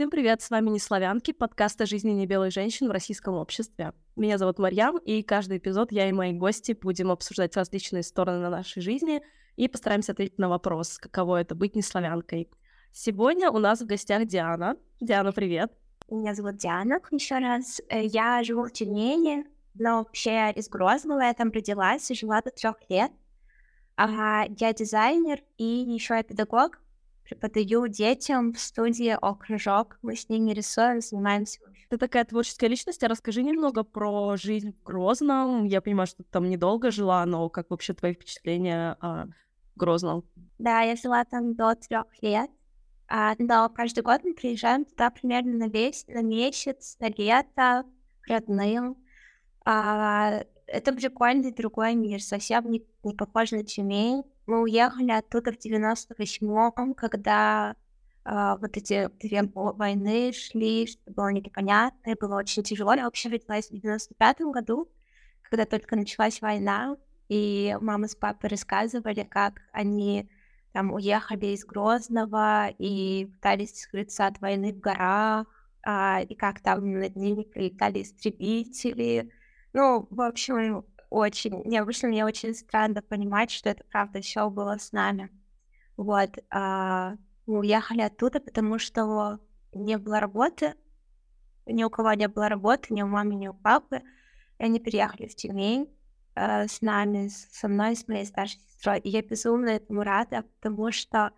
Всем привет, с вами «Неславянки», подкаст о жизни небелых женщин в российском обществе. Меня зовут Марьям, и каждый эпизод я и мои гости будем обсуждать различные стороны на нашей жизни и постараемся ответить на вопрос, каково это быть неславянкой. Сегодня у нас в гостях Диана. Диана, привет. Меня зовут Диана, еще раз. Э, я живу в Тюмени, но вообще из Грозного я там родилась и жила до трех лет. А я дизайнер и еще я педагог, преподаю детям в студии «Окружок». Мы с ними рисуем, занимаемся. Ты такая творческая личность, а расскажи немного про жизнь в Грозном. Я понимаю, что ты там недолго жила, но как вообще твои впечатления о Грозном? Да, я жила там до трех лет. А, но каждый год мы приезжаем туда примерно на весь, на месяц, на лето, к родным. А, это прикольный другой мир, совсем не, не похож на Тюмень. Мы уехали оттуда в 98-м, когда э, вот эти две войны шли, что было непонятно, и было очень тяжело. Я вообще родилась в 95-м году, когда только началась война, и мама с папой рассказывали, как они там уехали из Грозного и пытались скрыться от войны в горах, а, и как там над ними прилетали истребители. Ну, в общем, очень, необычно, мне очень странно понимать, что это правда все было с нами. Вот, а, мы уехали оттуда, потому что не было работы, ни у кого не было работы, ни у мамы, ни у папы, и они переехали в Тюмень э, с нами, со мной, с моей старшей сестрой, и я безумно этому рада, потому что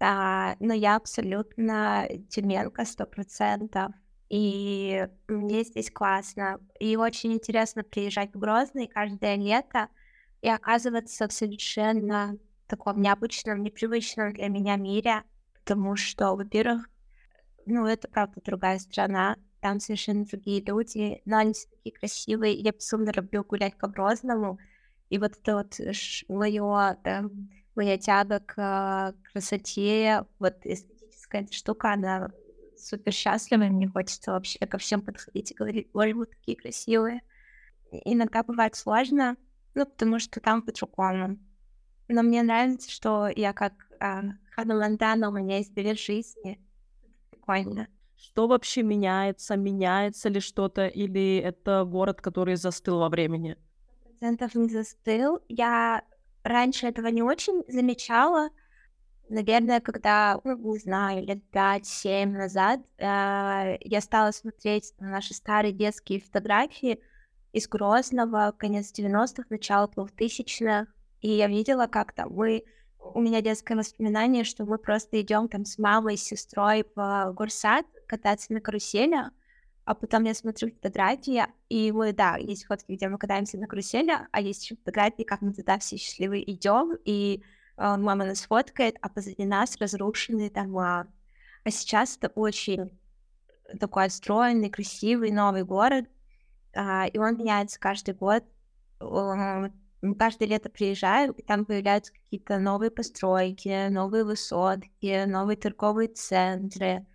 э, ну, я абсолютно тюменка, сто процентов, и мне здесь классно. И очень интересно приезжать в Грозный каждое лето и оказываться в совершенно таком необычном, непривычном для меня мире, потому что, во-первых, ну, это правда другая страна, там совершенно другие люди, но они все такие красивые, я безумно люблю гулять по Грозному, и вот это вот мое, да, моя тяга к красоте, вот эстетическая штука, она супер счастлива, и мне хочется вообще ко всем подходить и говорить, боже, вы такие красивые. Иногда бывает сложно, ну, потому что там по-другому. Но мне нравится, что я как а, Хана Ландана, у меня есть две жизни. Прикольно. Что вообще меняется? Меняется ли что-то? Или это город, который застыл во времени? Процентов не застыл. Я раньше этого не очень замечала, Наверное, когда, не знаю, лет 5-7 назад э, я стала смотреть на наши старые детские фотографии из Грозного, конец 90-х, начало 2000-х, и я видела, как там мы... У меня детское воспоминание, что мы просто идем там с мамой, с сестрой в горсад кататься на карусели, а потом я смотрю фотографии, и мы, да, есть фотки, где мы катаемся на карусели, а есть еще фотографии, как мы туда все счастливые идем, и мама нас фоткает, а позади нас разрушенные дома. А сейчас это очень такой отстроенный, красивый новый город, а, и он меняется каждый год. Каждое лето приезжаем, и там появляются какие-то новые постройки, новые высотки, новые торговые центры.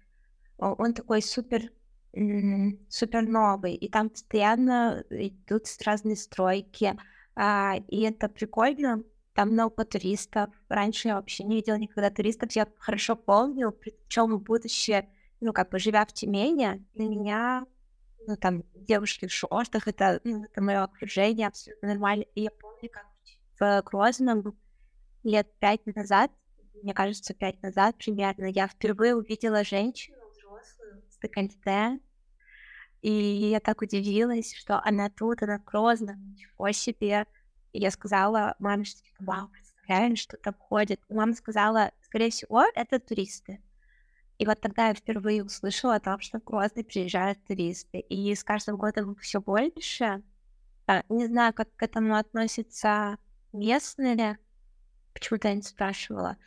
Он такой супер супер новый, и там постоянно идут разные стройки, а, и это прикольно, там много туристов. Раньше я вообще не видела никогда туристов. Я хорошо помню, причем будущее, ну, как бы живя в Тюмени, для меня, ну, там, девушки в шортах, это, ну, это мое окружение абсолютно нормально. И я помню, как в Грозном лет пять назад, мне кажется, пять назад примерно, я впервые увидела женщину взрослую с декольте, и я так удивилась, что она тут, она в Грозном, ничего себе. И я сказала маме, что типа, вау, представляешь, что там ходит. И мама сказала, скорее всего, это туристы. И вот тогда я впервые услышала о том, что в Грозный приезжают туристы. И с каждым годом все больше. А, не знаю, как к этому относятся местные, почему-то я не спрашивала.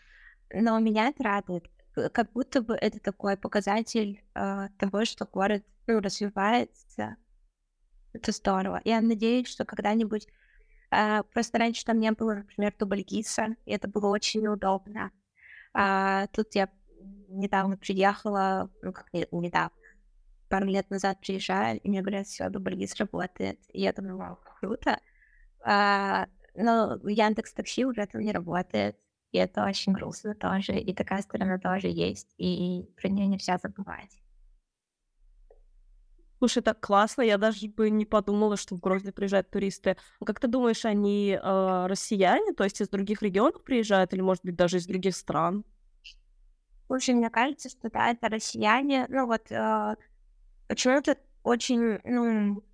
Но меня это радует. Как будто бы это такой показатель э, того, что город ну, развивается. Это здорово. Я надеюсь, что когда-нибудь а, просто раньше там не было, например, дубльгиса, и это было очень неудобно. А, тут я недавно приехала, ну как не, недавно, пару лет назад приезжаю, и мне говорят, все, дубльгиз работает. И я думаю, вау, круто. А, но Яндекс Такси уже там не работает. И это очень грустно тоже, и такая сторона тоже есть, и про нее нельзя забывать. Слушай, так классно, я даже бы не подумала, что в Грозный приезжают туристы. А как ты думаешь, они э, россияне, то есть из других регионов приезжают, или, может быть, даже из других стран? Слушай, мне кажется, что да, это россияне. Ну вот, э, почему-то очень, ну,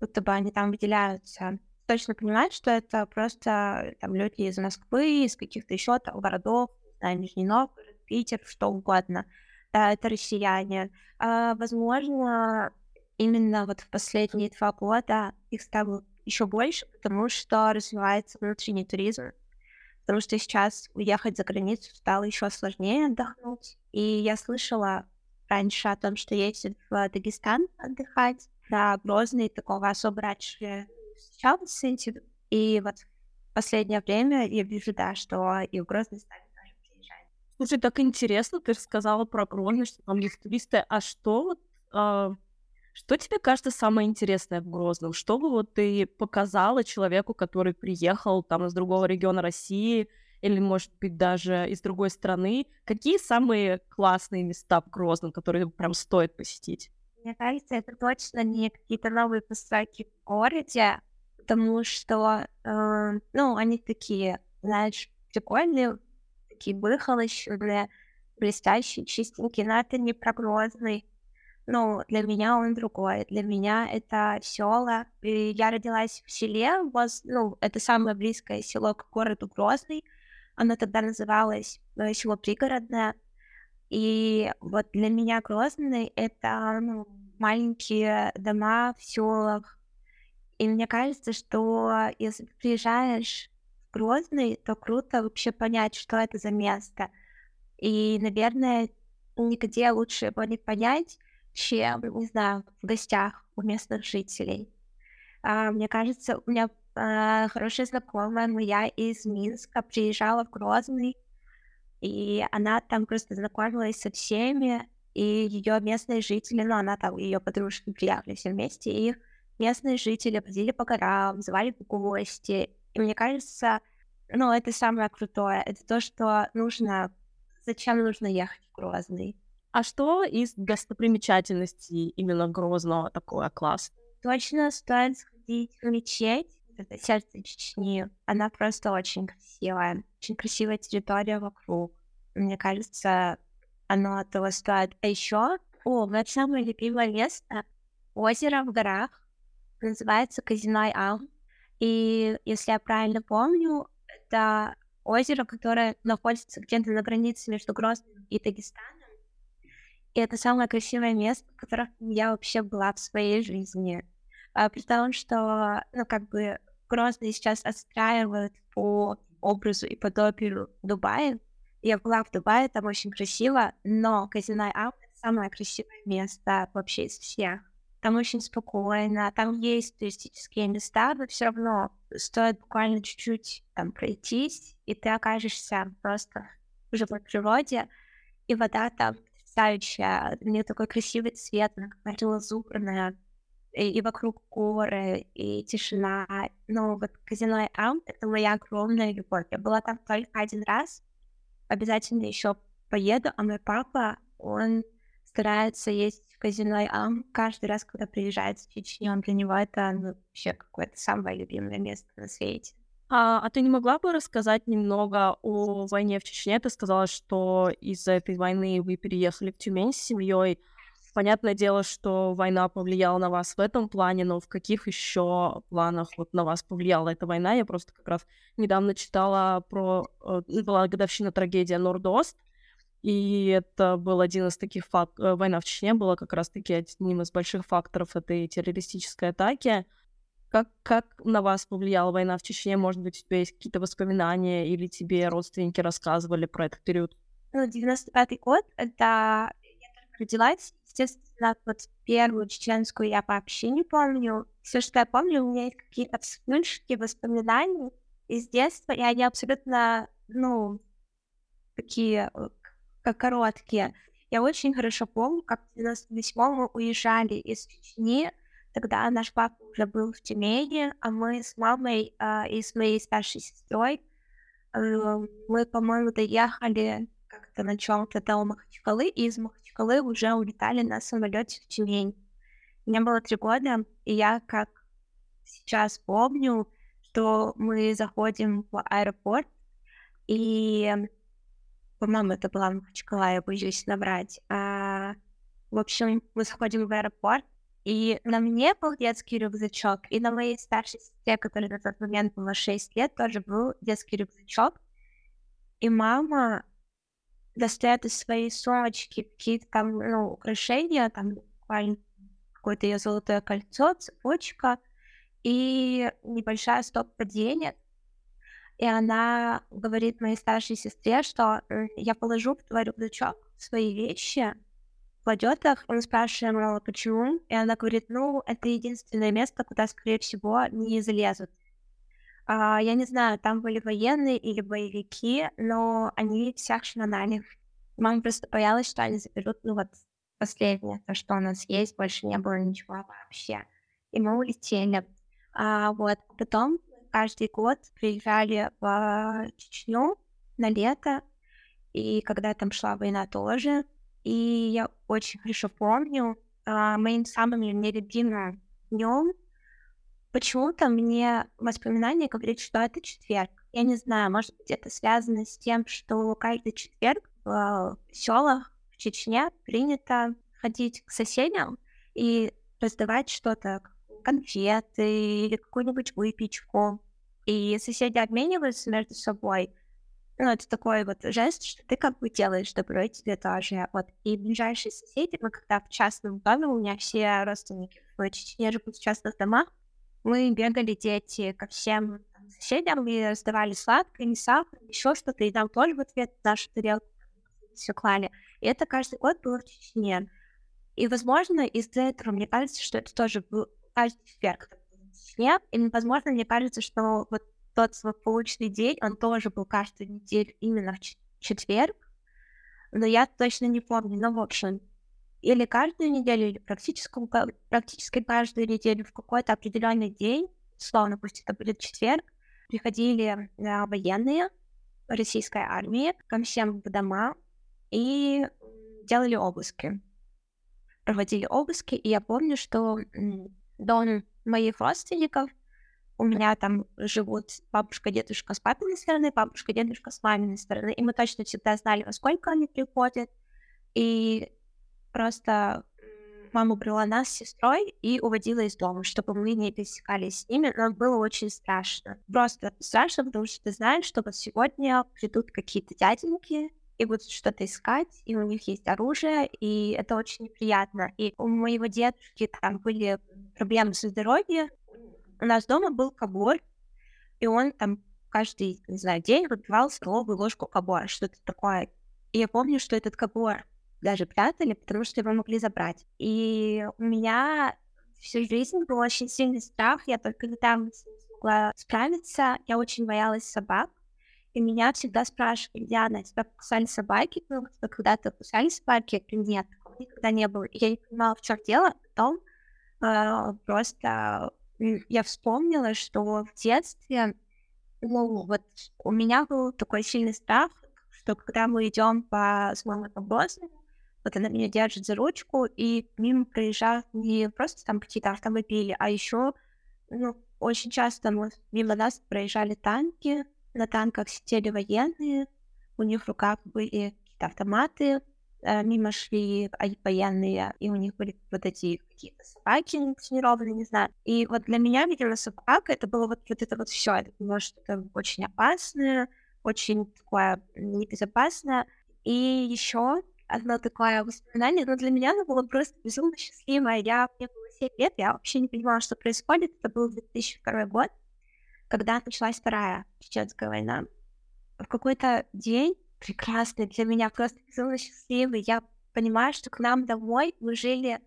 будто бы они там выделяются. Точно понимать, что это просто там люди из Москвы, из каких-то еще там городов, знаю, Нижний Новгород, Питер, что угодно. Да, это россияне. А, возможно, именно вот в последние два года их стало еще больше, потому что развивается внутренний туризм, потому что сейчас уехать за границу стало еще сложнее отдохнуть. И я слышала раньше о том, что ездят в Дагестан отдыхать, да, Грозный, такого особо раньше встречалась И вот в последнее время я вижу, да, что и в Грозный стали тоже приезжать. Слушай, так интересно, ты рассказала про Грозный, что там есть туристы, а что вот а, что тебе кажется самое интересное в Грозном? Что бы вот ты показала человеку, который приехал там из другого региона России или, может быть, даже из другой страны? Какие самые классные места в Грозном, которые прям стоит посетить? Мне кажется, это точно не какие-то новые постройки в городе, потому что, э, ну, они такие, знаешь, прикольные, такие выхолощенные, блестящие, чистенькие, но это не про Грозный. Ну, для меня он другой. Для меня это села. Я родилась в селе, воз, ну, это самое близкое село к городу Грозный. Оно тогда называлось э, село Пригородное. И вот для меня Грозный — это ну, маленькие дома в селах. И мне кажется, что если ты приезжаешь в Грозный, то круто вообще понять, что это за место. И, наверное, нигде лучше его не понять, чем, не знаю, в гостях у местных жителей. А, мне кажется, у меня а, хорошая знакомая моя из Минска приезжала в Грозный, и она там просто знакомилась со всеми, и ее местные жители, ну, она там, ее подружки приехали все вместе, и их местные жители ходили по горам, звали в гости. И мне кажется, ну, это самое крутое. Это то, что нужно... Зачем нужно ехать в Грозный? А что из достопримечательностей именно Грозного такое класс? Точно стоит сходить в мечеть. Это сердце Чечни. Она просто очень красивая. Очень красивая территория вокруг. Мне кажется, оно того стоит. А еще, о, вот самое любимое место. Озеро в горах. Называется Казиной Ам. И если я правильно помню, это озеро, которое находится где-то на границе между Грозным и Дагестаном. И это самое красивое место, в котором я вообще была в своей жизни. А, при том, что, ну, как бы, Грозный сейчас отстраивают по образу и подобию Дубая. Я была в Дубае, там очень красиво, но Казинай это самое красивое место вообще из всех. Там очень спокойно, там есть туристические места, но все равно стоит буквально чуть-чуть там пройтись, и ты окажешься просто в живой природе, и вода там потрясающая. У нее такой красивый цвет, она какая-то лазурная. И, и вокруг горы, и тишина. Но вот казино Ам — это моя огромная любовь. Я была там только один раз. Обязательно еще поеду. А мой папа, он старается есть в казино Ам каждый раз, когда приезжает в Чечню. Он для него это ну, вообще какое-то самое любимое место на свете. А, а ты не могла бы рассказать немного о войне в Чечне? Ты сказала, что из-за этой войны вы переехали в Тюмень с семьей. Понятное дело, что война повлияла на вас в этом плане, но в каких еще планах вот на вас повлияла эта война? Я просто как раз недавно читала про... Э, была годовщина трагедия Нордост, и это был один из таких факторов... Э, война в Чечне была как раз-таки одним из больших факторов этой террористической атаки. Как, как на вас повлияла война в Чечне? Может быть, у тебя есть какие-то воспоминания или тебе родственники рассказывали про этот период? Ну, 95-й год, это я только родилась. Естественно, вот первую чеченскую я вообще не помню. Все, что я помню, у меня есть какие-то вспышки воспоминаний из детства, и они абсолютно, ну, такие э, как короткие. Я очень хорошо помню, как в 98-м мы уезжали из Чечни, Тогда наш папа уже был в Тюмени, а мы с мамой э, и с моей старшей сестрой Э, мы, по-моему, доехали как-то на чем-то до Махачкалы, и из Махачкалы уже улетали на самолете в Тюмень. Мне было три года, и я как сейчас помню, что мы заходим в аэропорт, и, по-моему, это была Махачкала, я боюсь набрать. А, в общем, мы заходим в аэропорт, и на мне был детский рюкзачок, и на моей старшей сестре, которой на тот момент было 6 лет, тоже был детский рюкзачок. И мама достает из своей сумочки какие-то там, ну, украшения, там буквально какое-то ее золотое кольцо, цепочка и небольшая стопка денег. И она говорит моей старшей сестре, что я положу в твой рюкзачок свои вещи, кладет их, он спрашивает, мол, почему, и она говорит, ну, это единственное место, куда, скорее всего, не залезут. А, я не знаю, там были военные или боевики, но они всех шмонали. Мама просто боялась, что они заберут, ну, вот, последнее, то, что у нас есть, больше не было ничего вообще. И мы улетели. А, вот, потом каждый год приезжали в Чечню на лето, и когда там шла война тоже, и я очень хорошо помню, а, моим самым нелюбимым днем почему-то мне воспоминания говорят, что это четверг. Я не знаю, может быть, это связано с тем, что каждый четверг в селах в Чечне принято ходить к соседям и раздавать что-то, конфеты или какую-нибудь выпечку. И соседи обмениваются между собой ну, это такой вот жест, что ты как бы делаешь добро, тебе тоже. Вот. И ближайшие соседи, мы когда в частном доме, у меня все родственники в Чечне живут в частных домах, мы бегали дети ко всем там, соседям и раздавали сладкое, не сахар, еще что-то, и нам тоже в ответ нашу тарелку все клали. И это каждый год было в Чечне. И, возможно, из-за этого мне кажется, что это тоже был каждый четверг. И, возможно, мне кажется, что вот тот злополучный день, он тоже был каждую неделю именно в четверг, но я точно не помню, но в общем, или каждую неделю, или практически, практически каждую неделю в какой-то определенный день, словно пусть это будет четверг, приходили э, военные российской армии ко всем в дома и делали обыски. Проводили обыски, и я помню, что дом моих родственников у меня там живут бабушка, дедушка с папиной стороны, бабушка, дедушка с маминой стороны, и мы точно всегда знали, во сколько они приходят, и просто мама брала нас с сестрой и уводила из дома, чтобы мы не пересекались с ними, но было очень страшно. Просто страшно, потому что ты знаешь, что вот сегодня придут какие-то дяденьки, и будут что-то искать, и у них есть оружие, и это очень неприятно. И у моего дедушки там были проблемы со здоровьем, у нас дома был кабор, и он там каждый, не знаю, день выпивал столовую ложку кабора, что-то такое. И я помню, что этот кабор даже прятали, потому что его могли забрать. И у меня всю жизнь был очень сильный страх, я только недавно ним смогла справиться. Я очень боялась собак, и меня всегда спрашивали, Диана, тебя покусали собаки? Ну, когда-то кусали собаки? Я говорю, нет, никогда не было. Я не понимала, в чем дело. Потом э, просто я вспомнила, что в детстве, ну, вот у меня был такой сильный страх, что когда мы идем по своему обозу, вот она меня держит за ручку, и мимо проезжают не просто там какие-то автомобили, а еще, ну, очень часто мы, мимо нас проезжали танки, на танках сидели военные, у них в руках были какие-то автоматы, мимо шли военные, и у них были вот эти какие-то собаки тренированные, не знаю. И вот для меня, видимо, собака, это было вот, вот это вот все. Это было что-то очень опасное, очень такое небезопасное. И еще одно такое воспоминание, но для меня оно было просто безумно счастливое. Я, мне было 7 лет, я вообще не понимала, что происходит. Это был 2002 год, когда началась Вторая Чеченская война. В какой-то день прекрасный, для меня просто безумно счастливый. Я понимаю, что к нам домой мы жили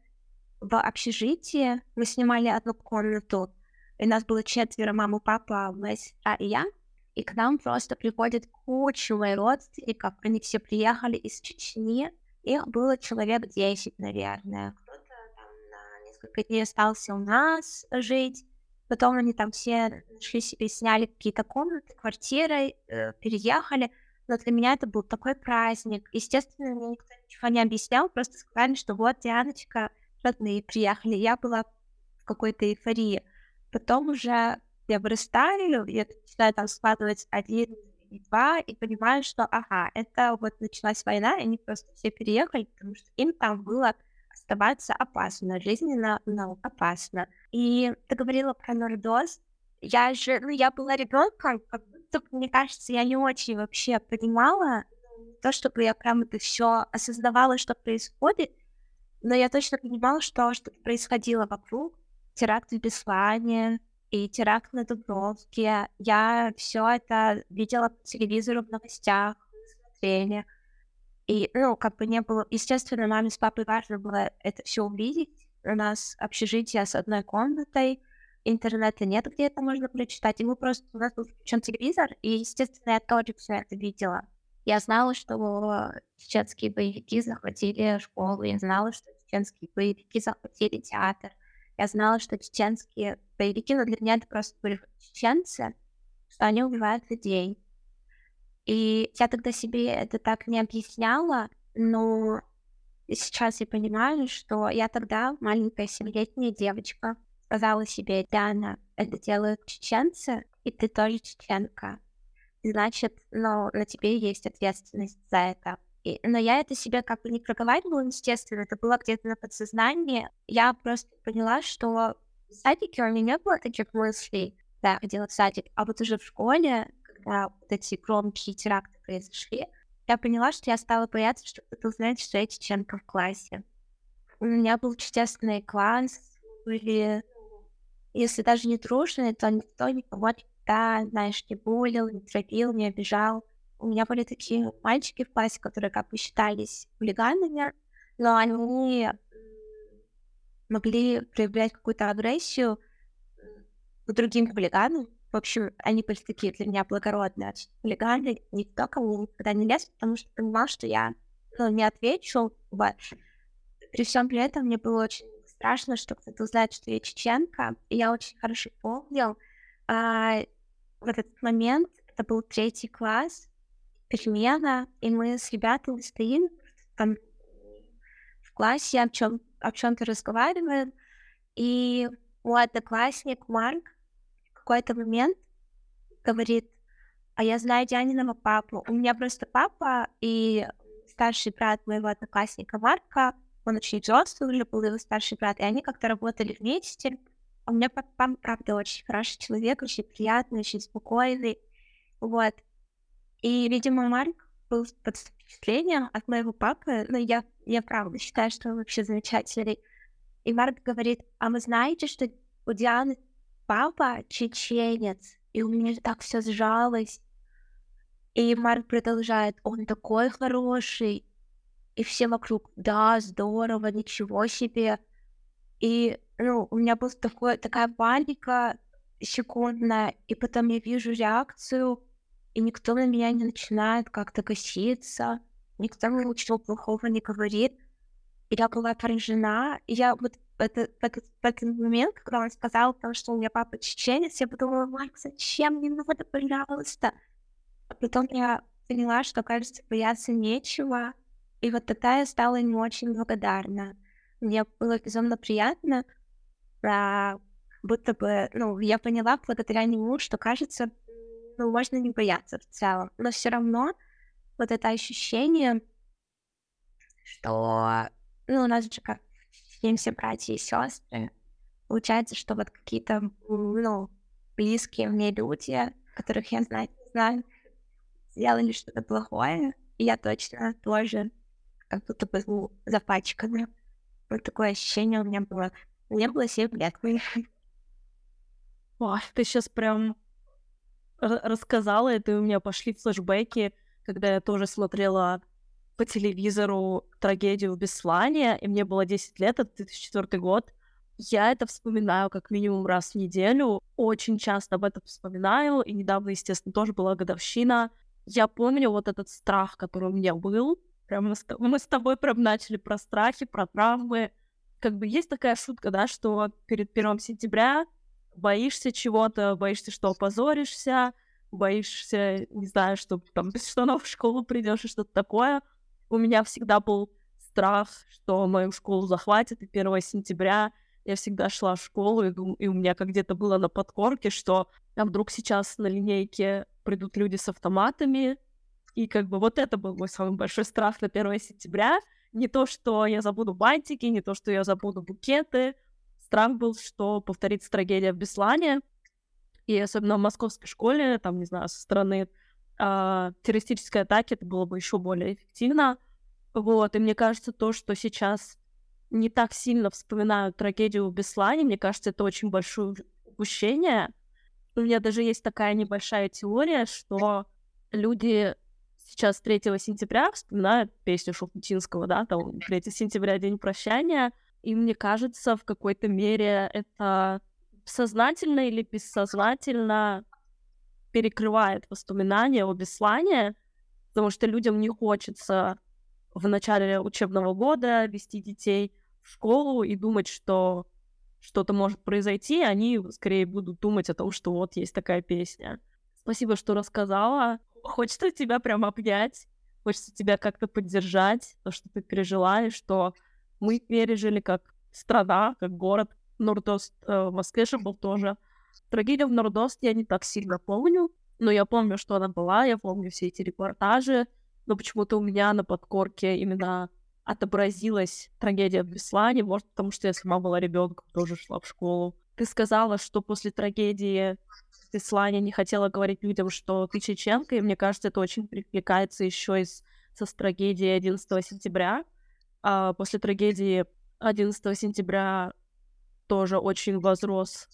в общежитии, мы снимали одну комнату, и нас было четверо, мама, папа, моя сестра и я, и к нам просто приходит куча моих родственников, они все приехали из Чечни, их было человек 10, наверное, кто-то там на несколько дней остался у нас жить, Потом они там все нашли себе, сняли какие-то комнаты, квартиры, э, переехали. Но для меня это был такой праздник. Естественно, мне никто ничего не объяснял, просто сказали, что вот Дианочка, родные приехали. Я была в какой-то эйфории. Потом уже я вырастаю, я начинаю там складывать один и два, и понимаю, что, ага, это вот началась война, и они просто все переехали, потому что им там было оставаться опасно, жизненно ну, опасно. И ты говорила про нордоз. Я же, ну, я была ребенком, как будто, мне кажется, я не очень вообще понимала то, чтобы я прям это все осознавала, что происходит, но я точно понимала, что что-то происходило вокруг. Теракт в Беслане и теракт на Дубровке. Я все это видела по телевизору в новостях, смотрели. И, ну, как бы не было... Естественно, маме с папой важно было это все увидеть. У нас общежитие с одной комнатой, интернета нет, где это можно прочитать. И мы просто... У нас был включен телевизор, и, естественно, я тоже все это видела. Я знала, что чеченские боевики захватили школу, я знала, что чеченские боевики захватили театр. Я знала, что чеченские боевики, но для меня это просто были чеченцы, что они убивают людей. И я тогда себе это так не объясняла, но сейчас я понимаю, что я тогда, маленькая семилетняя девочка, сказала себе, Диана, это делают чеченцы, и ты тоже чеченка. Значит, ну, на тебе есть ответственность за это. И, но я это себе как бы не проговаривала, естественно, это было где-то на подсознании. Я просто поняла, что в садике у меня не было таких мыслей, да, я ходила в садик, а вот уже в школе когда вот эти громкие теракты произошли, я поняла, что я стала бояться, что кто-то узнает, что я чеченка в классе. У меня был чудесный класс, были, если даже не дружные, то никто никого никогда, знаешь, не булил, не травил, не обижал. У меня были такие мальчики в классе, которые как бы считались хулиганами, но они могли проявлять какую-то агрессию к другим хулиганам, в общем, они были такие для меня благородные хулиганы. Никто ко мне никогда не лез, потому что понимал, что я ну, не отвечу. Вот. При всем при этом мне было очень страшно, что кто-то узнает, что я чеченка. И я очень хорошо помнил а, в этот момент, это был третий класс, перемена, и мы с ребятами стоим там в классе, о чем о чем-то разговариваем, и мой одноклассник Марк какой-то момент говорит, а я знаю Дианиного папу. У меня просто папа и старший брат моего одноклассника Марка, он очень взрослый уже был, его старший брат, и они как-то работали вместе. А у меня папа, правда, очень хороший человек, очень приятный, очень спокойный. Вот. И, видимо, Марк был под впечатлением от моего папы, но я, я правда считаю, что он вообще замечательный. И Марк говорит, а вы знаете, что у Дианы папа чеченец, и у меня так все сжалось. И Марк продолжает, он такой хороший. И все вокруг, да, здорово, ничего себе. И ну, у меня была такой, такая паника секундная, и потом я вижу реакцию, и никто на меня не начинает как-то коситься, никто мне ничего плохого не говорит. И я была поражена, и я вот это, это, этот момент, когда он сказал, что у меня папа чеченец, я подумала, Марк, зачем мне надо, пожалуйста? А потом я поняла, что, кажется, бояться нечего. И вот тогда я стала ему очень благодарна. Мне было безумно приятно, а, будто бы, ну, я поняла благодаря нему, что, кажется, ну, можно не бояться в целом. Но все равно вот это ощущение, что, ну, у нас же как все братья и сестры. Получается, что вот какие-то, ну, близкие мне люди, которых я знать не знаю, сделали что-то плохое, и я точно тоже как будто бы ну, запачкана. Вот такое ощущение у меня было. Мне было 7 лет. Ой, ты сейчас прям рассказала это, и у меня пошли флешбеки, когда я тоже смотрела по телевизору трагедию в Беслане, и мне было 10 лет, это 2004 год. Я это вспоминаю как минимум раз в неделю, очень часто об этом вспоминаю, и недавно, естественно, тоже была годовщина. Я помню вот этот страх, который у меня был. Прям мы с, тобой прям начали про страхи, про травмы. Как бы есть такая шутка, да, что перед первым сентября боишься чего-то, боишься, что опозоришься, боишься, не знаю, что там без штанов в школу придешь и что-то такое. У меня всегда был страх, что мою школу захватят, и 1 сентября я всегда шла в школу, и, и у меня как где-то было на подкорке, что а вдруг сейчас на линейке придут люди с автоматами, и как бы вот это был мой самый большой страх на 1 сентября. Не то, что я забуду бантики, не то, что я забуду букеты. Страх был, что повторится трагедия в Беслане. И особенно в московской школе, там, не знаю, со стороны э, террористической атаки это было бы еще более эффективно. Вот, и мне кажется, то, что сейчас не так сильно вспоминают трагедию в Беслане, мне кажется, это очень большое упущение. У меня даже есть такая небольшая теория, что люди сейчас 3 сентября вспоминают песню Шуфутинского, да, там 3 сентября, День прощания, и мне кажется, в какой-то мере это сознательно или бессознательно перекрывает воспоминания о Беслане, потому что людям не хочется в начале учебного года вести детей в школу и думать, что что-то может произойти, они скорее будут думать о том, что вот есть такая песня. Спасибо, что рассказала. Хочется тебя прям обнять, хочется тебя как-то поддержать, то, что ты пережила, и что мы пережили как страна, как город. Нордост э, в Москве же был тоже. Трагедию в Нордост я не так сильно помню, но я помню, что она была, я помню все эти репортажи, но почему-то у меня на подкорке именно отобразилась трагедия в Беслане, может, потому что я сама была ребенком, тоже шла в школу. Ты сказала, что после трагедии в Беслане не хотела говорить людям, что ты чеченка, и мне кажется, это очень перекликается еще и с, со с трагедией 11 сентября. А после трагедии 11 сентября тоже очень возрос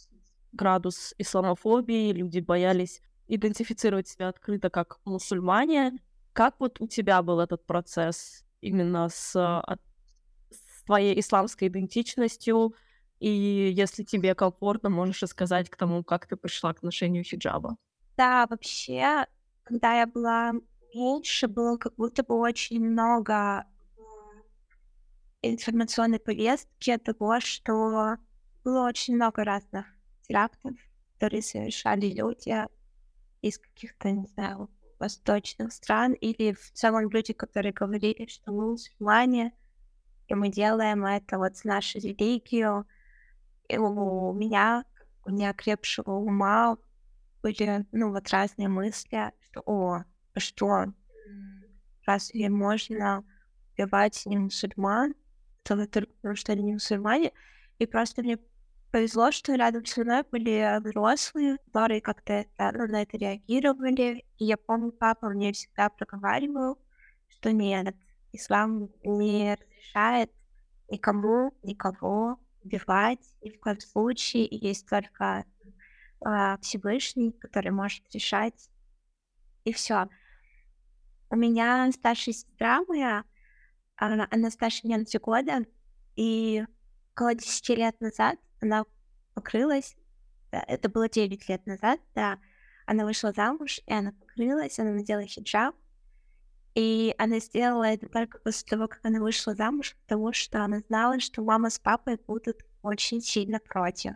градус исламофобии, люди боялись идентифицировать себя открыто как мусульмане. Как вот у тебя был этот процесс? именно с, а, с твоей исламской идентичностью, и если тебе комфортно, можешь рассказать к тому, как ты пришла к ношению хиджаба. Да, вообще, когда я была меньше, было как будто бы очень много информационной повестки того, что было очень много разных терактов, которые совершали люди из каких-то, не знаю, восточных стран, или в целом люди, которые говорили, что мы мусульмане, и мы делаем это вот с нашей религией. У меня, у неокрепшего ума, были, ну, вот разные мысли, что, о, а что, разве можно убивать не мусульман, только потому что они не мусульмане, и просто мне повезло, что рядом со мной были взрослые, которые как-то это, ну, на это реагировали. И я помню, папа мне всегда проговаривал, что нет, ислам не разрешает никому, никого убивать, ни в коем случае. И есть только э, Всевышний, который может решать. И все. У меня старшая сестра моя, она, она старше меня на три года, и около 10 лет назад она покрылась, это было 9 лет назад, да, она вышла замуж, и она покрылась, она надела хиджаб, и она сделала это только после того, как она вышла замуж, потому что она знала, что мама с папой будут очень сильно против.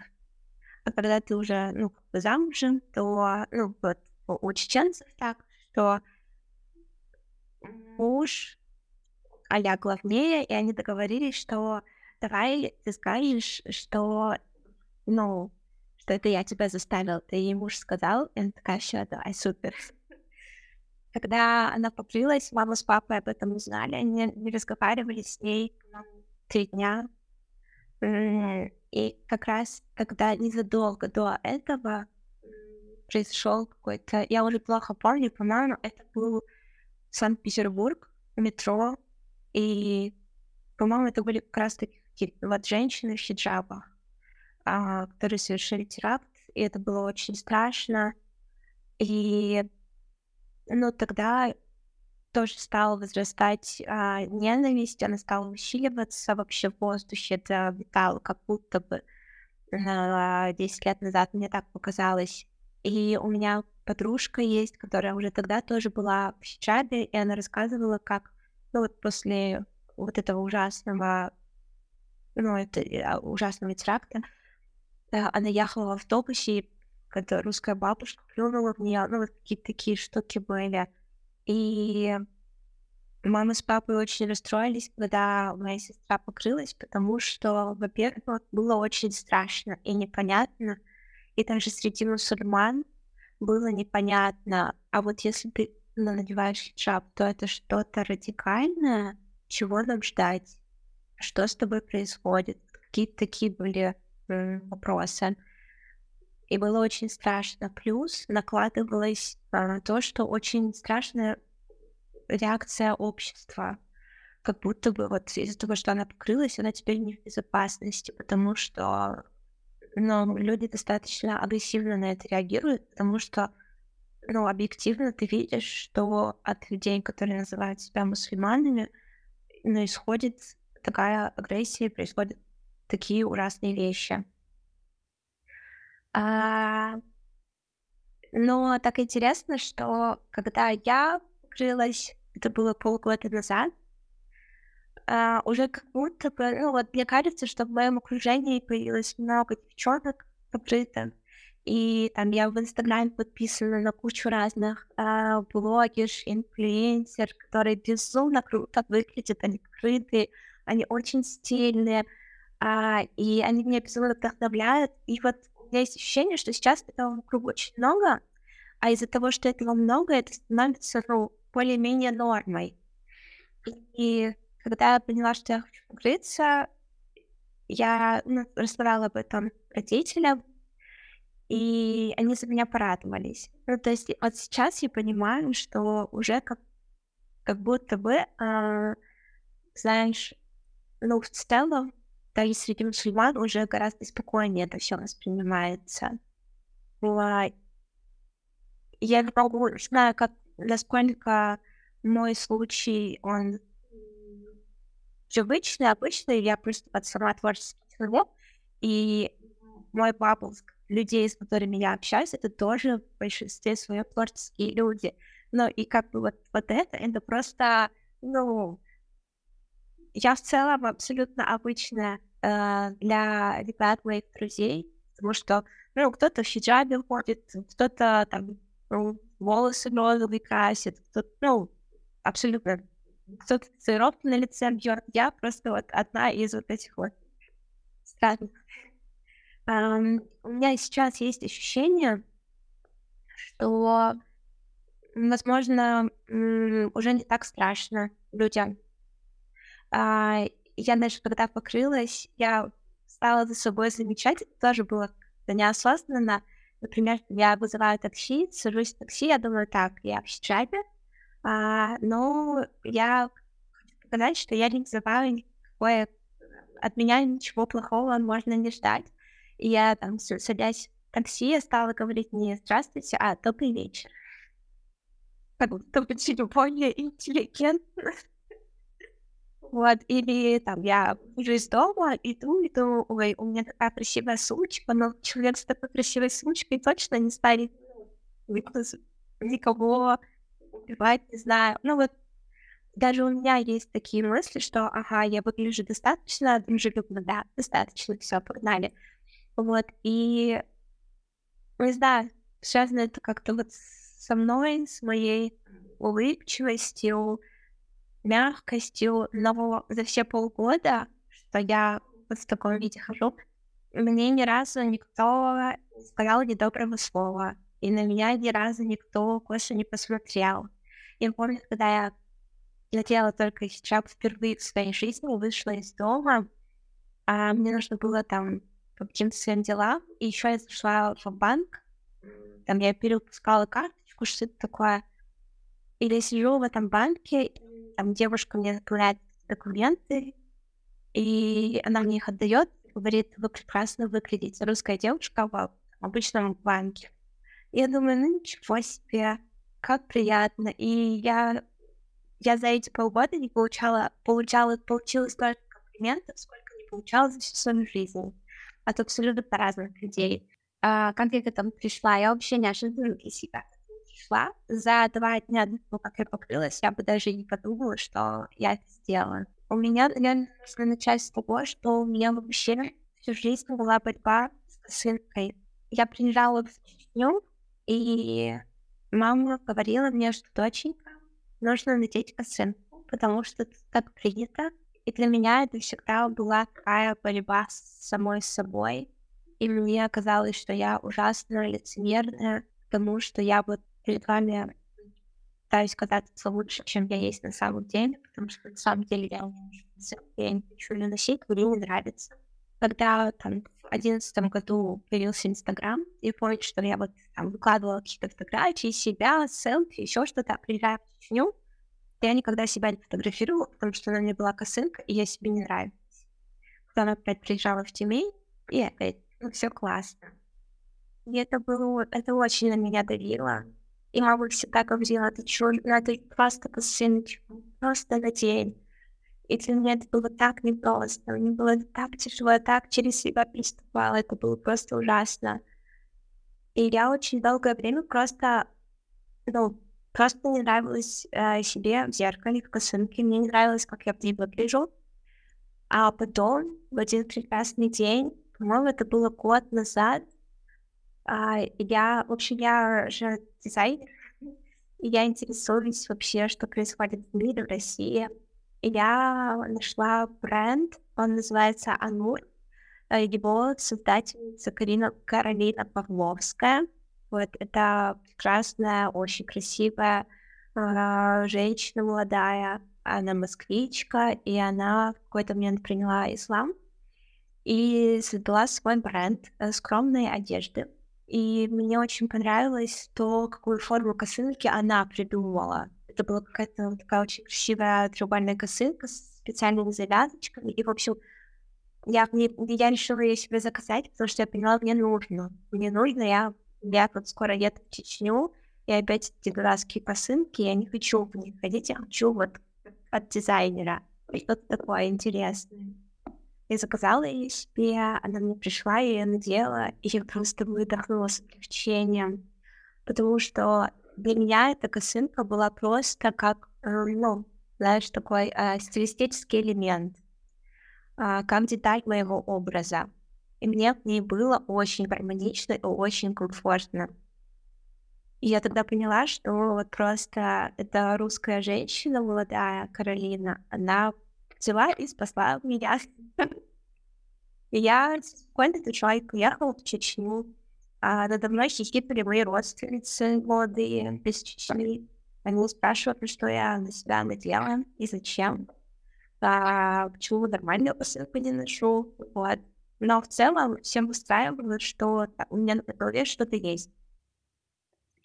А когда ты уже, ну, как замужем, то, ну, вот у чеченцев так, что муж а главнее, и они договорились, что давай ты скажешь, что, ну, что это я тебя заставил, ты ей муж сказал, и она такая, все, давай, супер. Когда она покрылась, мама с папой об этом узнали, они не разговаривали с ней три дня. И как раз, когда незадолго до этого произошел какой-то, я уже плохо помню, по-моему, это был Санкт-Петербург, метро, и, по-моему, это были как раз таки вот женщины в хиджабах, а, которые совершили теракт, и это было очень страшно. И ну, тогда тоже стала возрастать а, ненависть, она стала усиливаться вообще в воздухе, это витало как будто бы а, 10 лет назад мне так показалось. И у меня подружка есть, которая уже тогда тоже была в хиджабе, и она рассказывала, как ну, вот после вот этого ужасного ну, это а, ужасного теракта, как-то она ехала в автобусе, и когда русская бабушка плюнула в нее, ну, вот какие-то такие штуки были. И мама с папой очень расстроились, когда моя сестра покрылась, потому что, во-первых, было очень страшно и непонятно. И также среди мусульман было непонятно, а вот если ты надеваешь хиджаб, то это что-то радикальное, чего нам ждать? Что с тобой происходит? Какие-то такие были вопросы. И было очень страшно. Плюс накладывалось на то, что очень страшная реакция общества. Как будто бы вот из-за того, что она покрылась, она теперь не в безопасности, потому что ну, люди достаточно агрессивно на это реагируют, потому что ну, объективно ты видишь, что от людей, которые называют себя мусульманами, ну, исходит такая агрессия, происходят такие ужасные вещи. А, но так интересно, что когда я открылась, это было полгода назад, а, уже как будто бы, ну вот мне кажется, что в моем окружении появилось много девчонок покрытых, и там я в Инстаграме подписана на кучу разных а, блогерш, инфлюенсер, которые безумно круто выглядят, они крытые, они очень стильные, а, и они меня безумно вдохновляют. И вот меня есть ощущение, что сейчас этого вокруг очень много, а из-за того, что этого много, это становится ну, более-менее нормой. И когда я поняла, что я хочу покрыться, я ну, рассказала об этом родителям, и они за меня порадовались. Ну, то есть вот сейчас я понимаю, что уже как, как будто бы, э, знаешь, ну, в целом, да и среди мусульман уже гораздо спокойнее это все воспринимается. Я не могу, знаю, как, насколько мой случай, он привычный, обычный, я просто под сама творческий человек, и мой бабл людей, с которыми я общаюсь, это тоже в большинстве своем творческие люди. Ну и как бы вот, вот это, это просто, ну, я в целом абсолютно обычная э, для ребят моих друзей, потому что, ну, кто-то в хиджабе ходит, кто-то там ну, волосы розовые красит, кто-то, ну, абсолютно, кто-то татуировки на лице бьет. Я просто вот одна из вот этих вот странных Um, у меня сейчас есть ощущение, что, возможно, уже не так страшно людям. Uh, я даже когда покрылась, я стала за собой замечать, это тоже было неосознанно. Например, я вызываю такси, сажусь в такси, я думаю, так, я в хиджабе, а, но я хочу показать, что я не вызываю никакое от меня ничего плохого можно не ждать. И я там, садясь в такси, я стала говорить не «здравствуйте», а «добрый вечер». Как будто бы чуть более интеллигентно. Вот, или там я уже из дома иду, и думаю, ой, у меня такая красивая сумочка, но человек с такой красивой сумочкой точно не станет никого убивать, не знаю. Ну вот, даже у меня есть такие мысли, что, ага, я выгляжу достаточно дружелюбно, да, достаточно, все, погнали. Вот, и не знаю, связано это как-то вот со мной, с моей улыбчивостью, мягкостью, но за все полгода, что я вот в таком виде хожу, мне ни разу никто не сказал недоброго слова, и на меня ни разу никто косо не посмотрел. Я помню, когда я надела только хиджаб впервые в своей жизни, вышла из дома, а мне нужно было там по каким-то своим делам. И еще я зашла в банк, там я перепускала карточку, что-то такое. Или сижу в этом банке, там девушка мне заполняет документы, и она мне их отдает, говорит, вы прекрасно выглядите. Русская девушка в обычном банке. Я думаю, ну ничего себе, как приятно. И я, я за эти полгода не получала, получала, получила столько комплиментов, сколько не получала за всю свою жизнь от абсолютно разных людей. А, как я к этому пришла? Я вообще не ожидала для себя. Пришла за два дня до того, как я покрылась, я бы даже не подумала, что я это сделала. У меня, наверное, нужно начать с того, что у меня вообще всю жизнь была борьба с косынкой. Я приезжала в Чечню, и мама говорила мне, что доченька, нужно надеть косынку, потому что это так принято. И для меня это всегда была такая борьба с самой собой. И мне казалось, что я ужасно лицемерная, потому что я вот перед вами пытаюсь казаться лучше, чем я есть на самом деле, потому что на самом деле я я не хочу ее носить, мне не нравится. Когда там в одиннадцатом году появился Инстаграм, и помню, что я вот там выкладывала какие-то фотографии себя, селфи, еще что-то, приезжая в Чечню, я никогда себя не фотографировала, потому что на мне была косынка, и я себе не нравилась. Потом опять приезжала в Тюмень, и опять, ну, все классно. И это было, это очень на меня давило. И мама всегда говорила, ты что, надо просто косыночку, просто надень. И для меня это было так непросто, мне было так тяжело, я так через себя переступала, это было просто ужасно. И я очень долгое время просто, ну, просто не нравилось э, себе в зеркале, в косынке, мне не нравилось, как я в ней выгляжу. А потом, в один прекрасный день, по-моему, это было год назад, я, в общем, я же дизайнер, и я интересуюсь вообще, что происходит в мире, в России. И я нашла бренд, он называется Анур. Э, его создательница Карина, Каролина Павловская. Вот это прекрасная, очень красивая э, женщина молодая. Она москвичка, и она в какой-то момент приняла ислам и создала свой бренд э, скромной одежды. И мне очень понравилось то, какую форму косынки она придумала. Это была какая-то такая очень красивая треугольная косынка с специальными завязочками. И, в общем, я, мне, я решила ее себе заказать, потому что я поняла, мне нужно. Мне нужно, я, я вот скоро еду в Чечню, и опять эти дурацкие косынки, я не хочу в них ходить, я хочу вот от дизайнера. Что-то такое интересное. Я заказала ее себе, она мне пришла, я ее надела, и я просто выдохнула с облегчением, потому что для меня эта косынка была просто как, э, ну, знаешь, такой э, стилистический элемент, э, как деталь моего образа. И мне в ней было очень гармонично и очень комфортно. И я тогда поняла, что вот просто эта русская женщина молодая, Каролина, она взяла и спасла меня. И я спокойно человек уехала в Чечню. А надо мной хихикали мои родственницы молодые из Чечни. Они спрашивают, что я на себя надела и зачем. А, почему нормальную посылку не ношу. Вот. Но в целом всем устраивало, что у меня на голове что-то есть.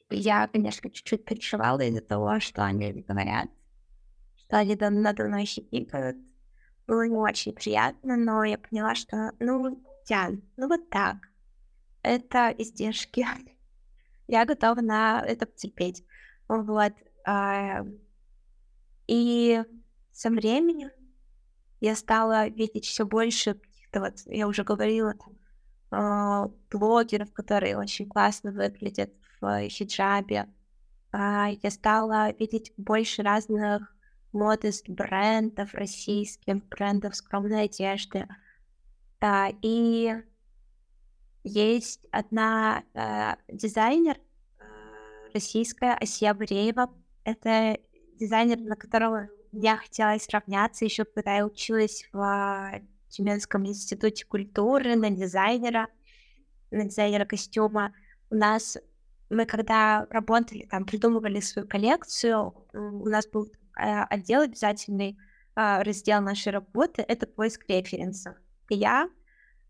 Я, конечно, чуть-чуть переживала из-за того, что они говорят, что они надо мной хихикают было не очень приятно, но я поняла, что, ну, Тян, ну вот так. Это издержки. я готова на это потерпеть. Вот. А, и со временем я стала видеть все больше каких-то вот, я уже говорила, там, а, блогеров, которые очень классно выглядят в хиджабе. А, я стала видеть больше разных модест брендов российских, брендов скромной одежды. Да, и есть одна э, дизайнер э, российская, Асия Буреева. Это дизайнер, на которого я хотела сравняться еще когда я училась в Тюменском институте культуры на дизайнера, на дизайнера костюма. У нас мы когда работали, там придумывали свою коллекцию, у нас был отдел обязательный а, раздел нашей работы — это поиск референсов. Я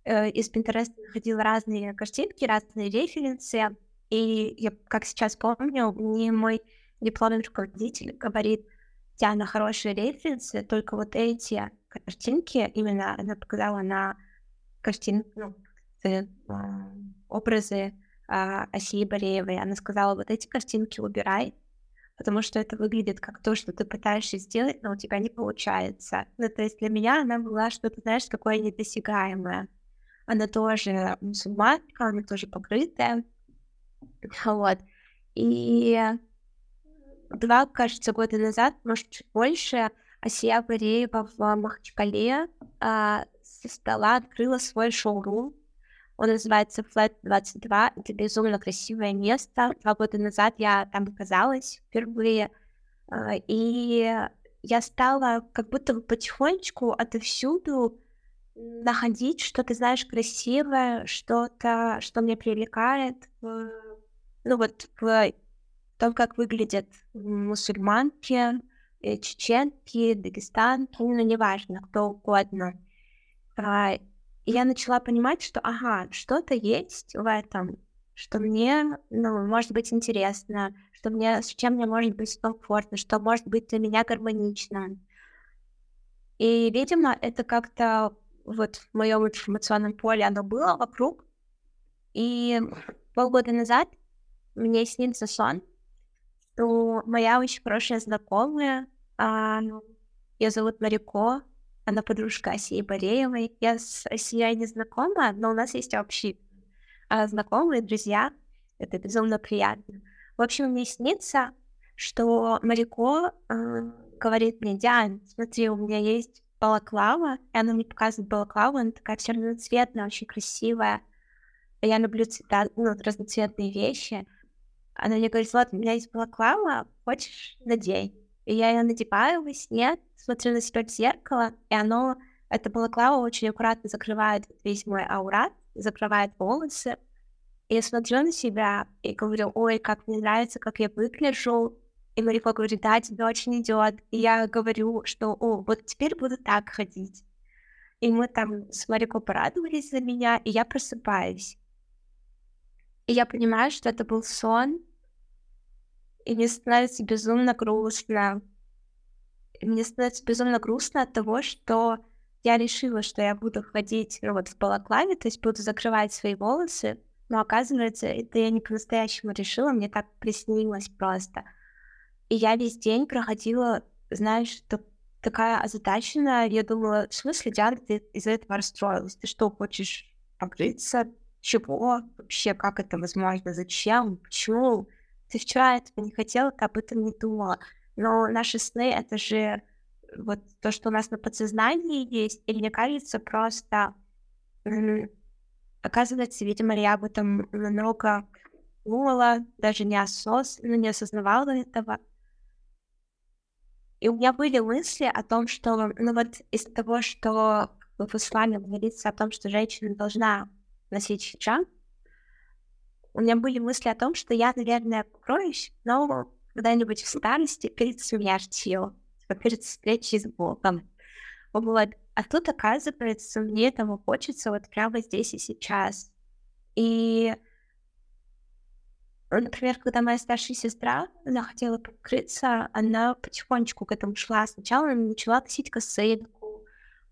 э, из Pinterest находила разные картинки, разные референсы, и я, как сейчас помню, мне мой дипломный руководитель говорит, Диана, хорошие референсы, только вот эти картинки, именно она показала на картин, ну, э, образы э, Асии Бореевой, она сказала, вот эти картинки убирай, потому что это выглядит как то, что ты пытаешься сделать, но у тебя не получается. Ну, то есть для меня она была что-то, знаешь, такое недосягаемое. Она тоже мусульманка, она тоже покрытая. Вот. И два, кажется, года назад, может, чуть больше, Асия Бареева в Махачкале а, стола открыла свой шоурум. Он называется Flat 22. Это безумно красивое место. Два года назад я там оказалась впервые. А, и я стала как будто бы потихонечку отовсюду находить что-то, знаешь, красивое, что-то, что мне привлекает в, ну вот в том, как выглядят мусульманки, э, чеченки, дагестанки, ну, неважно, кто угодно. И я начала понимать, что, ага, что-то есть в этом, что мне, ну, может быть интересно, что мне, с чем мне может быть комфортно, что может быть для меня гармонично. И, видимо, это как-то вот в моем информационном поле оно было вокруг. И полгода назад мне снился сон, что моя очень хорошая знакомая, а, ее зовут Марико, она подружка Асии Бореевой. Я с Асией не знакома, но у нас есть общие а, знакомые, друзья. Это безумно приятно. В общем, мне снится, что Марико э, говорит мне, Диан, смотри, у меня есть балаклава, и она мне показывает балаклаву, она такая все разноцветная, очень красивая. Я люблю цвета, ну, разноцветные вещи. Она мне говорит, вот, у меня есть балаклава, хочешь, надень. И я ее надеваю во сне, смотрю на себя в зеркало, и оно, эта балаклава очень аккуратно закрывает весь мой аурат, закрывает волосы. И я смотрю на себя и говорю, ой, как мне нравится, как я выгляжу, и Марико говорит, да, тебе очень идет. И я говорю, что, о, вот теперь буду так ходить. И мы там с Марико порадовались за меня, и я просыпаюсь. И я понимаю, что это был сон, и мне становится безумно грустно. И мне становится безумно грустно от того, что я решила, что я буду ходить ну, вот в балаклаве, то есть буду закрывать свои волосы, но оказывается, это я не по-настоящему решила, мне так приснилось просто — и я весь день проходила, знаешь, так, такая озадаченная. Я думала, в смысле, Диана, ты из-за этого расстроилась? Ты что, хочешь покрыться? Чего? Вообще, как это возможно? Зачем? Почему? Ты вчера этого не хотела, ты об этом не думала. Но наши сны — это же вот то, что у нас на подсознании есть, и мне кажется, просто оказывается, видимо, я об этом много думала, даже не, осоз... ну, не осознавала этого. И у меня были мысли о том, что, ну вот из-за того, что в исламе говорится о том, что женщина должна носить хиджаб, у меня были мысли о том, что я, наверное, покроюсь, но когда-нибудь в старости перед смертью, типа перед встречей с Богом. Вот. А тут, оказывается, мне этого хочется вот прямо здесь и сейчас. И Например, когда моя старшая сестра, она хотела покрыться, она потихонечку к этому шла. Сначала она начала носить косынку,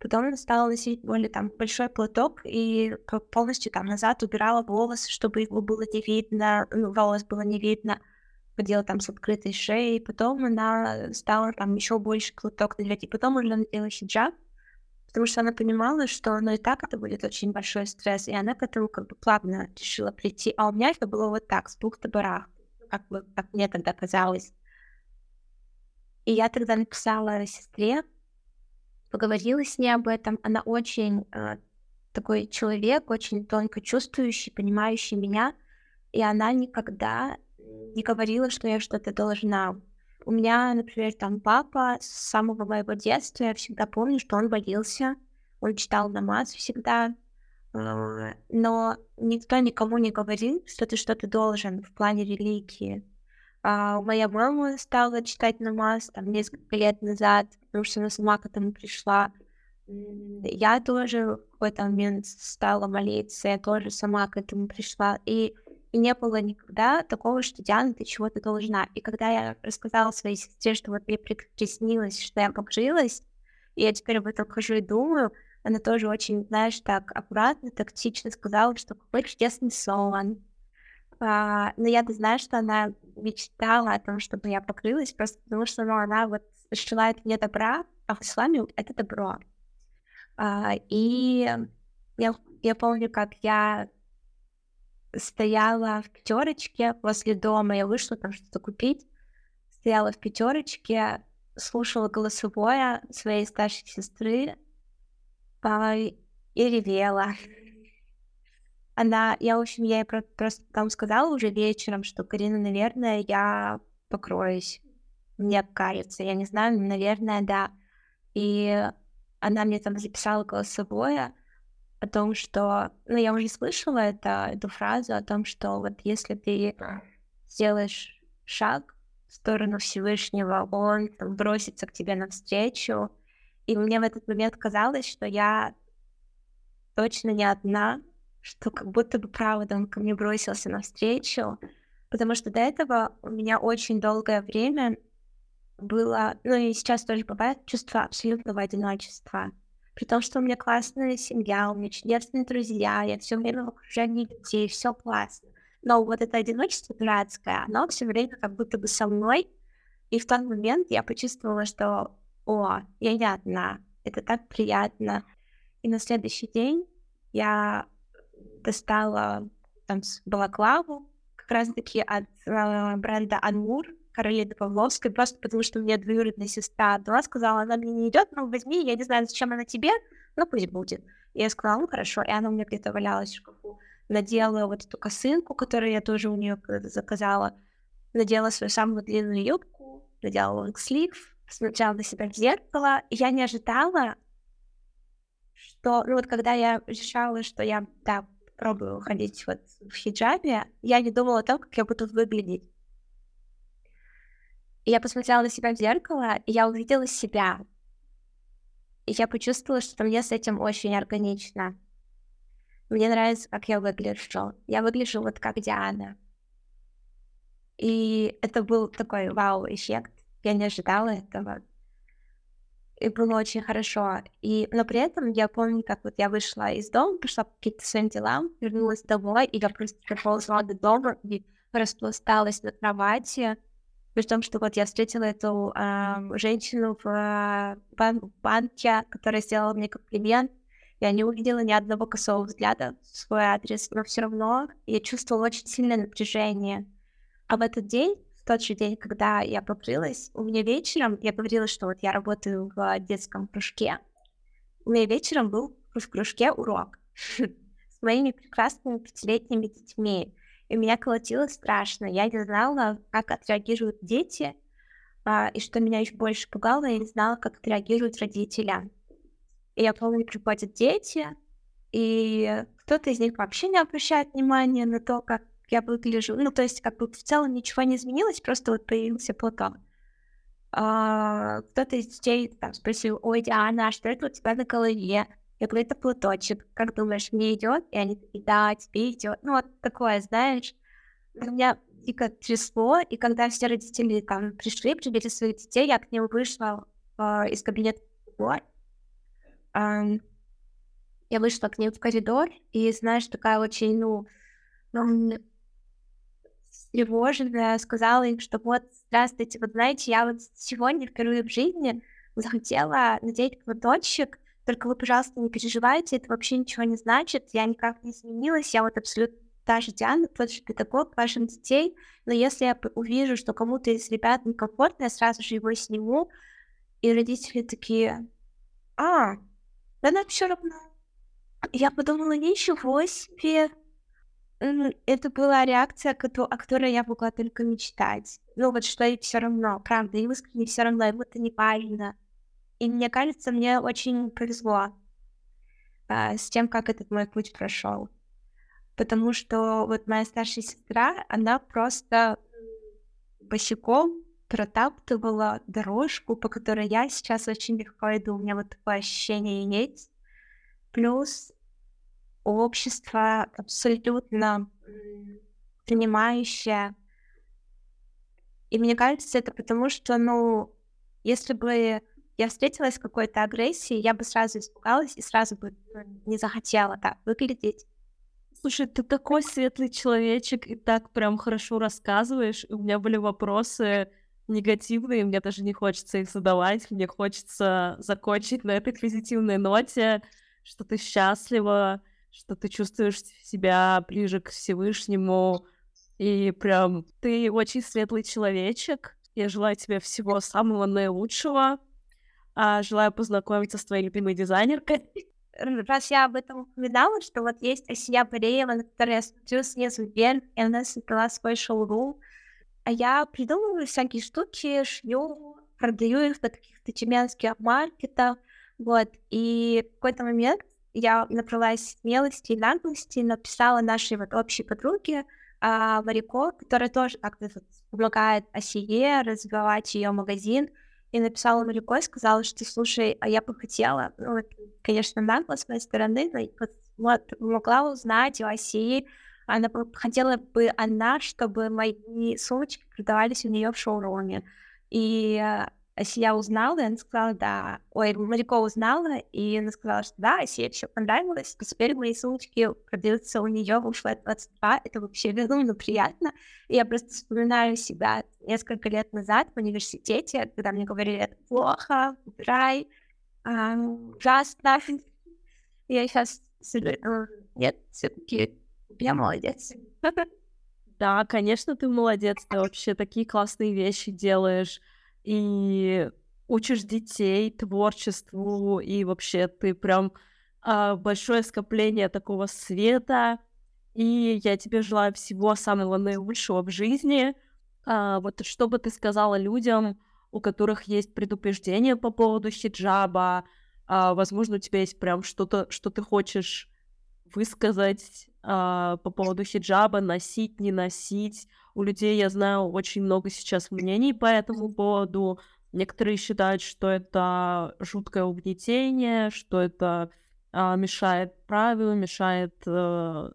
потом она стала носить более там большой платок и полностью там назад убирала волосы, чтобы его было не видно, ну, волос было не видно, ходила там с открытой шеей, потом она стала там еще больше платок надевать, и потом уже надела хиджаб, потому что она понимала, что ну и так это будет очень большой стресс, и она к этому как бы плавно решила прийти. А у меня это было вот так, с бухты-барах, как, бы, как мне тогда казалось. И я тогда написала сестре, поговорила с ней об этом. Она очень э, такой человек, очень тонко чувствующий, понимающий меня, и она никогда не говорила, что я что-то должна. У меня, например, там папа с самого моего детства, я всегда помню, что он молился, он читал намаз всегда, а, но никто никому не говорил, что ты что-то должен в плане религии. А моя мама стала читать намаз там несколько лет назад, потому что она сама к этому пришла. Я тоже в какой-то момент стала молиться, я тоже сама к этому пришла. И и не было никогда такого, что Диана, ты чего-то должна. И когда я рассказала своей сестре, что вот мне приснилось, что я покрылась, и я теперь об этом хожу и думаю, она тоже очень, знаешь, так аккуратно, тактично сказала, что какой чудесный сон. А, но я-то знаю, что она мечтала о том, чтобы я покрылась, просто потому что ну, она вот желает мне добра, а в исламе это добро. А, и я, я помню, как я стояла в пятерочке возле дома, я вышла там что-то купить, стояла в пятерочке, слушала голосовое своей старшей сестры а, и ревела. Она, я, в общем, я ей про- просто там сказала уже вечером, что, Карина, наверное, я покроюсь. Мне кажется, я не знаю, наверное, да. И она мне там записала голосовое о том, что... Ну, я уже слышала это, эту фразу о том, что вот если ты сделаешь шаг в сторону Всевышнего, он там, бросится к тебе навстречу. И мне в этот момент казалось, что я точно не одна, что как будто бы правда он ко мне бросился навстречу, потому что до этого у меня очень долгое время было, ну и сейчас тоже бывает, чувство абсолютного одиночества. При том, что у меня классная семья, у меня чудесные друзья, я все время в окружении детей, все классно. Но вот это одиночество дурацкое, оно все время как будто бы со мной. И в тот момент я почувствовала, что о, я не одна, это так приятно. И на следующий день я достала там балаклаву, как раз-таки от э, бренда Анмур, Каролины Павловской, просто потому что у меня двоюродная сестра дала, сказала, она мне не идет, ну возьми, я не знаю, зачем она тебе, ну пусть будет. И я сказала, ну хорошо, и она у меня где-то валялась в шкафу. Надела вот эту косынку, которую я тоже у нее заказала, надела свою самую длинную юбку, надела лонгслив, смотрела на себя в зеркало, и я не ожидала, что, ну вот когда я решала, что я, да, пробую ходить вот в хиджабе, я не думала о том, как я буду выглядеть. И я посмотрела на себя в зеркало, и я увидела себя. И я почувствовала, что мне с этим очень органично. Мне нравится, как я выгляжу. Я выгляжу вот как Диана. И это был такой вау-эффект. Я не ожидала этого и было очень хорошо. И, но при этом я помню, как вот я вышла из дома, пошла по каким-то своим делам, вернулась домой, и я просто проползла до дома и распласталась на кровати, при том, что вот я встретила эту э, женщину в э, бан- банке, которая сделала мне комплимент, я не увидела ни одного косого взгляда в свой адрес, но все равно я чувствовала очень сильное напряжение. А в этот день тот же день, когда я покрылась, у меня вечером, я говорила, что вот я работаю в детском кружке, у меня вечером был в кружке урок с моими прекрасными пятилетними детьми. И меня колотило страшно. Я не знала, как отреагируют дети, а, и что меня еще больше пугало, я не знала, как отреагируют родители. И я помню, приходят дети, и кто-то из них вообще не обращает внимания на то, как я выгляжу. Ну, то есть, как бы в целом ничего не изменилось, просто вот появился Платон. А, кто-то из детей там спросил, ой, Диана, а что это у тебя на голове? Я говорю, это платочек. Как думаешь, мне идет? И они такие, да, тебе идет. Ну, вот такое, знаешь. У меня дико трясло, и когда все родители там пришли, привели своих детей, я к ним вышла э, из кабинета я вышла к ним в коридор, и, знаешь, такая очень, ну встревоженная, сказала им, что вот, здравствуйте, вот знаете, я вот сегодня впервые в жизни захотела надеть платочек, только вы, пожалуйста, не переживайте, это вообще ничего не значит, я никак не изменилась, я вот абсолютно та же Диана, тот же педагог ваших детей, но если я увижу, что кому-то из ребят некомфортно, я сразу же его сниму, и родители такие, а, да нам все равно. Я подумала, ничего себе, это была реакция, о которой я могла только мечтать. Ну вот что и все равно, правда, им искренне все равно, им это не важно. И мне кажется, мне очень повезло а, с тем, как этот мой путь прошел. Потому что вот моя старшая сестра, она просто босиком протаптывала дорожку, по которой я сейчас очень легко иду. У меня вот такое ощущение есть. Плюс общество абсолютно принимающее. И мне кажется, это потому что, ну, если бы я встретилась с какой-то агрессией, я бы сразу испугалась и сразу бы не захотела так выглядеть. Слушай, ты такой светлый человечек и так прям хорошо рассказываешь. У меня были вопросы негативные, мне даже не хочется их задавать, мне хочется закончить на этой позитивной ноте, что ты счастлива, что ты чувствуешь себя ближе к Всевышнему, и прям ты очень светлый человечек. Я желаю тебе всего самого наилучшего. А, желаю познакомиться с твоей любимой дизайнеркой. раз я об этом упоминала, что вот есть Асия Бореева, на которой я смотрю снизу вверх, и она создала свой шоурум, а я придумываю всякие штуки, шью, продаю их на каких-то тюменских маркетах, вот, и в какой-то момент я набралась смелости и наглости, написала нашей вот общей подруге, а, Марико, которая тоже как-то помогает Осие развивать ее магазин, и написала Марико и сказала, что, слушай, а я бы хотела, ну, вот, конечно, нагло с моей стороны, но вот, могла узнать у Осии, она хотела бы она, чтобы мои сумочки продавались у нее в шоуруме. И Асия узнала, и она сказала, да. Ой, Марико узнала, и она сказала, что да, Асия все понравилось. И теперь мои сумочки продаются у нее в Flat 22. Это вообще безумно приятно. И я просто вспоминаю себя несколько лет назад в университете, когда мне говорили, это плохо, убирай, а, ужасно. Я сейчас нет, все-таки я молодец. Да, конечно, ты молодец, ты вообще такие классные вещи делаешь и учишь детей творчеству, и вообще ты прям а, большое скопление такого света, и я тебе желаю всего самого наилучшего в жизни. А, вот что бы ты сказала людям, у которых есть предупреждение по поводу хиджаба, а, возможно, у тебя есть прям что-то, что ты хочешь высказать а, по поводу хиджаба, носить, не носить. У людей, я знаю, очень много сейчас мнений по этому поводу. Некоторые считают, что это жуткое угнетение, что это а, мешает правилу, мешает а,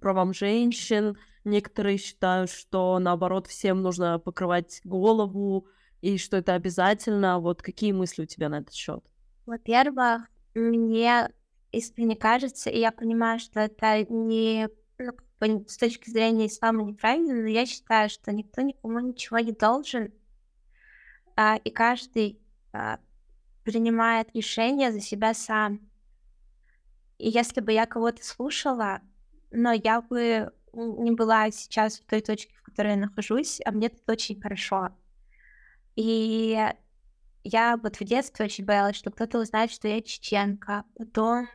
правам женщин. Некоторые считают, что наоборот всем нужно покрывать голову и что это обязательно. Вот какие мысли у тебя на этот счет? Во-первых, мне искренне кажется, и я понимаю, что это не ну, с точки зрения ислама неправильно, но я считаю, что никто никому ничего не должен, а, и каждый а, принимает решение за себя сам. И если бы я кого-то слушала, но я бы не была сейчас в той точке, в которой я нахожусь, а мне тут очень хорошо. И я вот в детстве очень боялась, что кто-то узнает, что я чеченка. Потом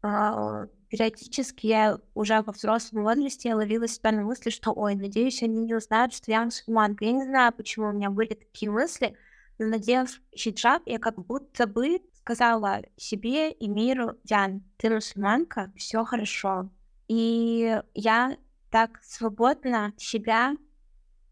периодически я уже во взрослом возрасте я ловила себя на мысли, что, ой, надеюсь, они не узнают, что я мусульманка. Я не знаю, почему у меня были такие мысли, но надев хиджаб, я как будто бы сказала себе и миру, Диан, ты мусульманка, все хорошо. И я так свободно себя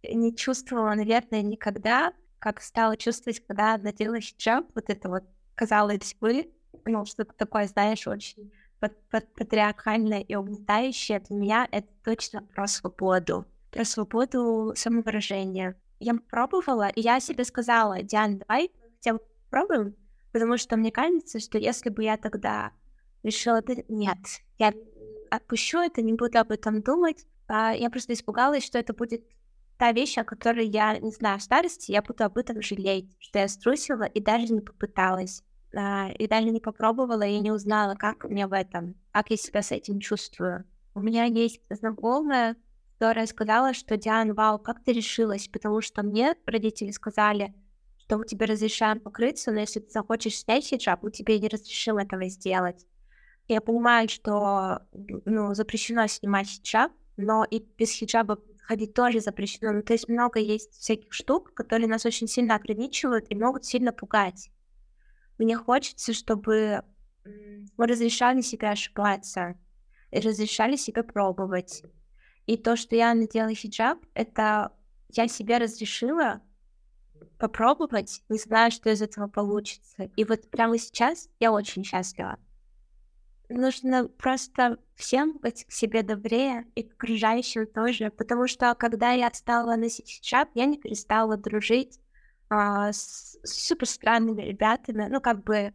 не чувствовала, наверное, никогда, как стала чувствовать, когда надела хиджаб, вот это вот, казалось бы, ну, что-то такое, знаешь, очень патриархальное и угнетающее, для меня это точно про свободу, про свободу самовыражения. Я пробовала, и я себе сказала, Диана, давай хотя бы попробуем, потому что мне кажется, что если бы я тогда решила, нет, я отпущу это, не буду об этом думать, а я просто испугалась, что это будет та вещь, о которой я, не знаю, в старости, я буду об этом жалеть, что я струсила и даже не попыталась а, и даже не попробовала и не узнала, как мне в этом, как я себя с этим чувствую. У меня есть знакомая, которая сказала, что Диана, вау, как ты решилась? Потому что мне родители сказали, что мы тебе разрешаем покрыться, но если ты захочешь снять хиджаб, мы тебе не разрешим этого сделать. Я понимаю, что ну, запрещено снимать хиджаб, но и без хиджаба ходить тоже запрещено. Ну, то есть много есть всяких штук, которые нас очень сильно ограничивают и могут сильно пугать. Мне хочется, чтобы мы разрешали себе ошибаться и разрешали себе пробовать. И то, что я надела хиджаб, это я себе разрешила попробовать, не знаю, что из этого получится. И вот прямо сейчас я очень счастлива. Нужно просто всем быть к себе добрее и к окружающим тоже, потому что когда я стала носить хиджаб, я не перестала дружить а, с супер странными ребятами, ну, как бы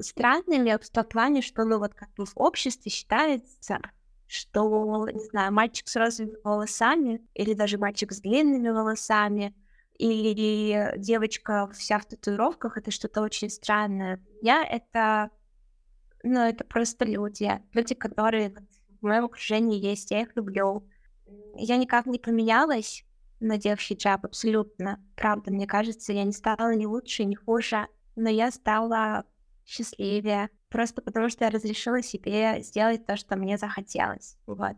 странными в том плане, что, ну, вот как бы в обществе считается, что, не знаю, мальчик с розовыми волосами или даже мальчик с длинными волосами или девочка вся в татуировках, это что-то очень странное. Я это, ну, это просто люди, люди, которые в моем окружении есть, я их люблю. Я никак не поменялась, надев хиджаб, абсолютно. Правда, мне кажется, я не стала ни лучше, ни хуже, но я стала счастливее, просто потому что я разрешила себе сделать то, что мне захотелось. Вот.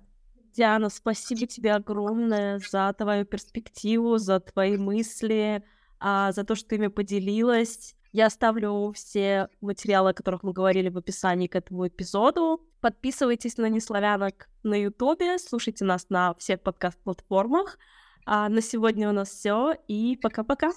Диана, спасибо тебе огромное за твою перспективу, за твои мысли, а, за то, что ты ими поделилась. Я оставлю все материалы, о которых мы говорили в описании к этому эпизоду. Подписывайтесь на Неславянок на Ютубе, слушайте нас на всех подкаст-платформах. А на сегодня у нас все, и пока-пока.